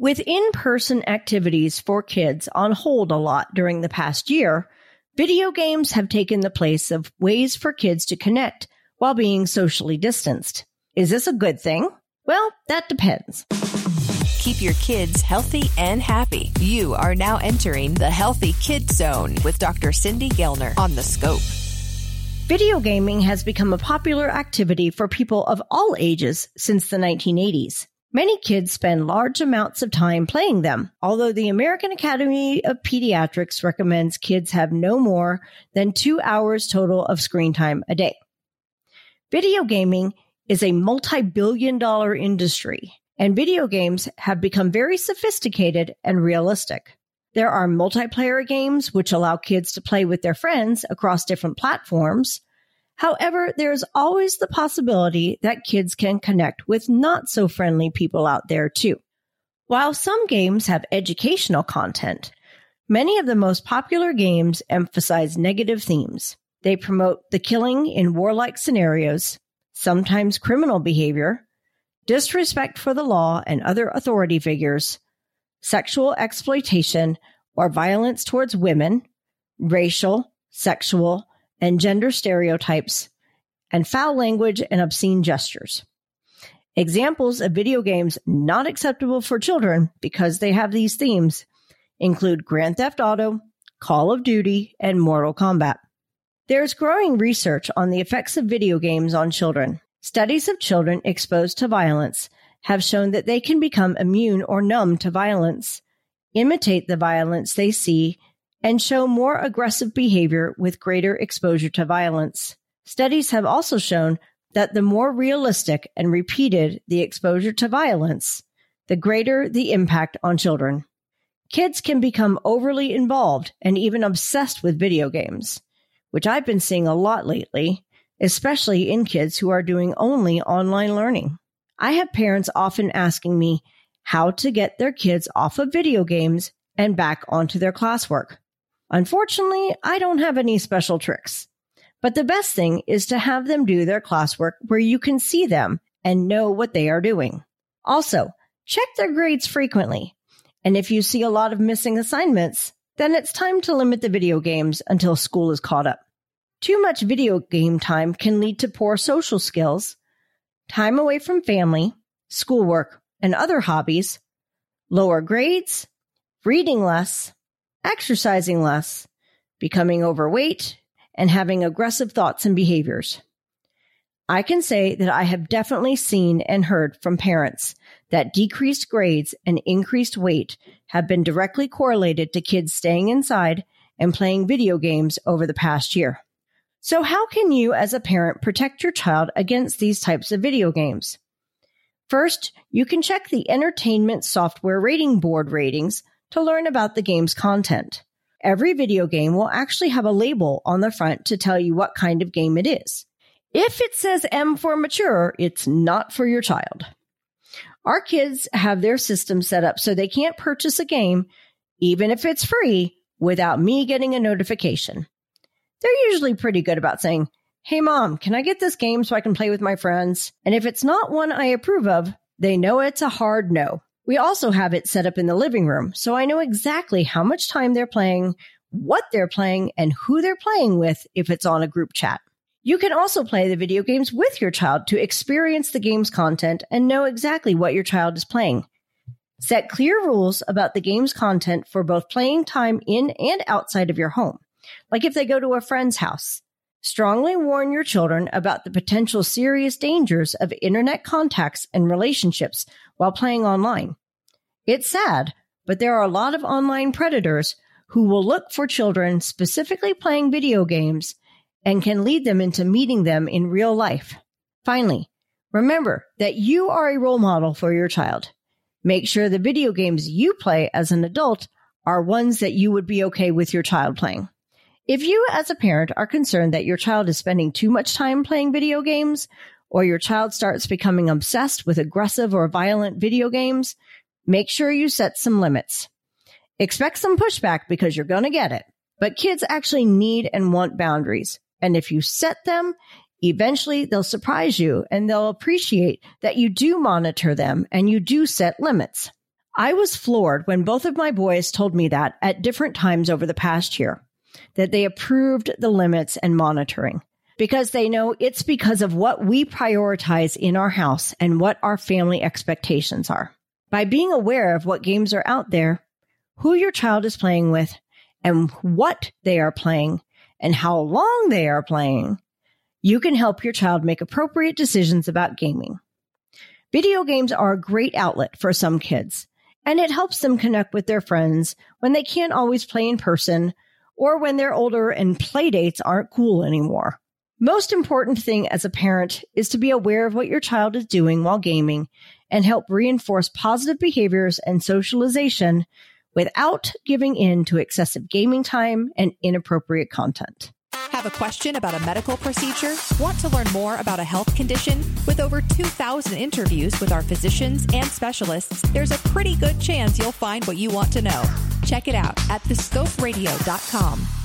With in person activities for kids on hold a lot during the past year, video games have taken the place of ways for kids to connect while being socially distanced. Is this a good thing? Well, that depends. Keep your kids healthy and happy. You are now entering the Healthy Kid Zone with Dr. Cindy Gellner on the Scope. Video gaming has become a popular activity for people of all ages since the 1980s. Many kids spend large amounts of time playing them, although the American Academy of Pediatrics recommends kids have no more than two hours total of screen time a day. Video gaming is a multi billion dollar industry, and video games have become very sophisticated and realistic. There are multiplayer games which allow kids to play with their friends across different platforms. However, there's always the possibility that kids can connect with not so friendly people out there too. While some games have educational content, many of the most popular games emphasize negative themes. They promote the killing in warlike scenarios, sometimes criminal behavior, disrespect for the law and other authority figures, sexual exploitation or violence towards women, racial, sexual, and gender stereotypes, and foul language and obscene gestures. Examples of video games not acceptable for children because they have these themes include Grand Theft Auto, Call of Duty, and Mortal Kombat. There's growing research on the effects of video games on children. Studies of children exposed to violence have shown that they can become immune or numb to violence, imitate the violence they see, and show more aggressive behavior with greater exposure to violence. Studies have also shown that the more realistic and repeated the exposure to violence, the greater the impact on children. Kids can become overly involved and even obsessed with video games, which I've been seeing a lot lately, especially in kids who are doing only online learning. I have parents often asking me how to get their kids off of video games and back onto their classwork. Unfortunately, I don't have any special tricks. But the best thing is to have them do their classwork where you can see them and know what they are doing. Also, check their grades frequently. And if you see a lot of missing assignments, then it's time to limit the video games until school is caught up. Too much video game time can lead to poor social skills, time away from family, schoolwork, and other hobbies, lower grades, reading less, exercising less, becoming overweight, and having aggressive thoughts and behaviors. I can say that I have definitely seen and heard from parents that decreased grades and increased weight have been directly correlated to kids staying inside and playing video games over the past year. So how can you as a parent protect your child against these types of video games? First, you can check the Entertainment Software Rating Board ratings to learn about the game's content. Every video game will actually have a label on the front to tell you what kind of game it is. If it says M for mature, it's not for your child. Our kids have their system set up so they can't purchase a game, even if it's free, without me getting a notification. They're usually pretty good about saying, Hey mom, can I get this game so I can play with my friends? And if it's not one I approve of, they know it's a hard no. We also have it set up in the living room, so I know exactly how much time they're playing, what they're playing, and who they're playing with if it's on a group chat. You can also play the video games with your child to experience the game's content and know exactly what your child is playing. Set clear rules about the game's content for both playing time in and outside of your home, like if they go to a friend's house. Strongly warn your children about the potential serious dangers of internet contacts and relationships while playing online. It's sad, but there are a lot of online predators who will look for children specifically playing video games and can lead them into meeting them in real life. Finally, remember that you are a role model for your child. Make sure the video games you play as an adult are ones that you would be okay with your child playing. If you as a parent are concerned that your child is spending too much time playing video games, or your child starts becoming obsessed with aggressive or violent video games, Make sure you set some limits. Expect some pushback because you're going to get it. But kids actually need and want boundaries. And if you set them, eventually they'll surprise you and they'll appreciate that you do monitor them and you do set limits. I was floored when both of my boys told me that at different times over the past year, that they approved the limits and monitoring because they know it's because of what we prioritize in our house and what our family expectations are. By being aware of what games are out there, who your child is playing with, and what they are playing, and how long they are playing, you can help your child make appropriate decisions about gaming. Video games are a great outlet for some kids, and it helps them connect with their friends when they can't always play in person or when they're older and play dates aren't cool anymore. Most important thing as a parent is to be aware of what your child is doing while gaming and help reinforce positive behaviors and socialization without giving in to excessive gaming time and inappropriate content. Have a question about a medical procedure? Want to learn more about a health condition? With over 2,000 interviews with our physicians and specialists, there's a pretty good chance you'll find what you want to know. Check it out at thescoperadio.com.